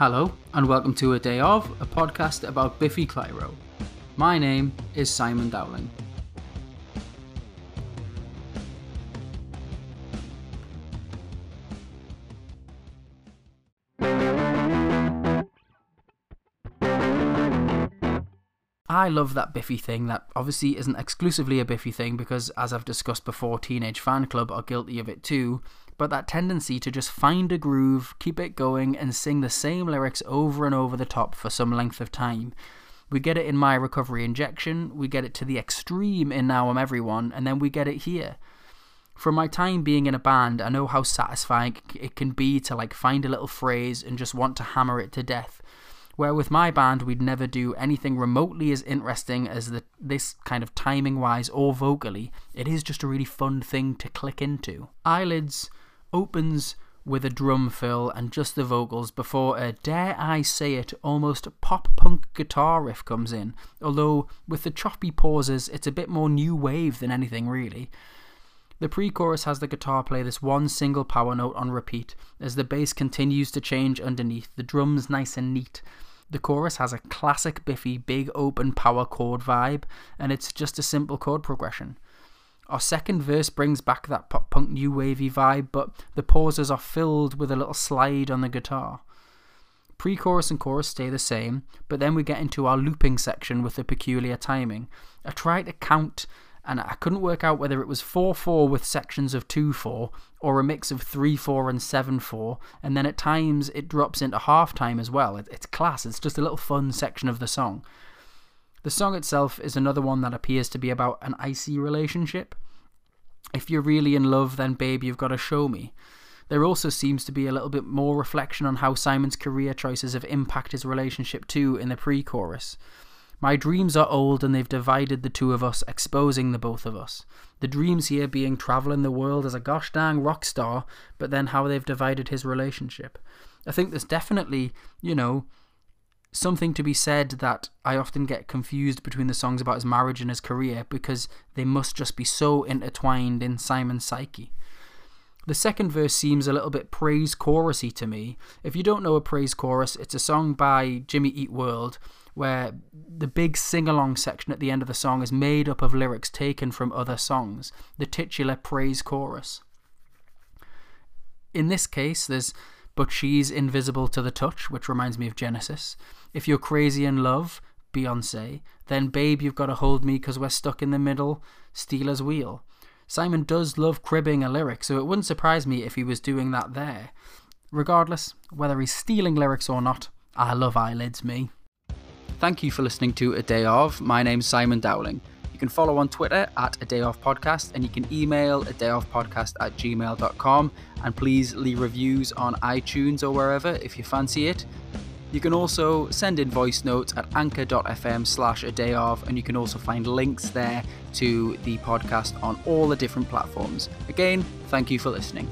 Hello, and welcome to A Day Of, a podcast about Biffy Clyro. My name is Simon Dowling. I love that Biffy thing that obviously isn't exclusively a Biffy thing because, as I've discussed before, Teenage Fanclub are guilty of it too. But that tendency to just find a groove, keep it going, and sing the same lyrics over and over the top for some length of time. We get it in My Recovery Injection, we get it to the extreme in Now I'm Everyone, and then we get it here. From my time being in a band, I know how satisfying it can be to like find a little phrase and just want to hammer it to death where with my band we'd never do anything remotely as interesting as the, this kind of timing wise or vocally. It is just a really fun thing to click into. Eyelids opens with a drum fill and just the vocals before a dare I say it almost pop punk guitar riff comes in. Although with the choppy pauses, it's a bit more new wave than anything really. The pre chorus has the guitar play this one single power note on repeat as the bass continues to change underneath, the drums nice and neat, the chorus has a classic Biffy big open power chord vibe, and it's just a simple chord progression. Our second verse brings back that pop punk new wavy vibe, but the pauses are filled with a little slide on the guitar. Pre chorus and chorus stay the same, but then we get into our looping section with the peculiar timing. I tried to count and I couldn't work out whether it was 4 4 with sections of 2 4 or a mix of 3 4 and 7 4, and then at times it drops into half time as well. it's class, it's just a little fun section of the song. The song itself is another one that appears to be about an icy relationship. If you're really in love, then babe, you've got to show me. There also seems to be a little bit more reflection on how Simon's career choices have impacted his relationship too in the pre chorus. My dreams are old and they've divided the two of us, exposing the both of us. The dreams here being travelling the world as a gosh dang rock star, but then how they've divided his relationship. I think there's definitely, you know, something to be said that I often get confused between the songs about his marriage and his career because they must just be so intertwined in Simon's psyche. The second verse seems a little bit praise chorusy to me. If you don't know a praise chorus, it's a song by Jimmy Eat World where the big sing along section at the end of the song is made up of lyrics taken from other songs, the titular praise chorus. In this case, there's But She's Invisible to the Touch, which reminds me of Genesis. If You're Crazy in Love, Beyonce. Then Babe, You've Gotta Hold Me Because We're Stuck in the Middle, Stealers Wheel. Simon does love cribbing a lyric, so it wouldn't surprise me if he was doing that there. Regardless, whether he's stealing lyrics or not, I love eyelids, me. Thank you for listening to A Day Of. My name's Simon Dowling. You can follow on Twitter at A Day Of Podcast and you can email a day of podcast at gmail.com and please leave reviews on iTunes or wherever if you fancy it. You can also send in voice notes at anchor.fm slash a day of, and you can also find links there to the podcast on all the different platforms. Again, thank you for listening.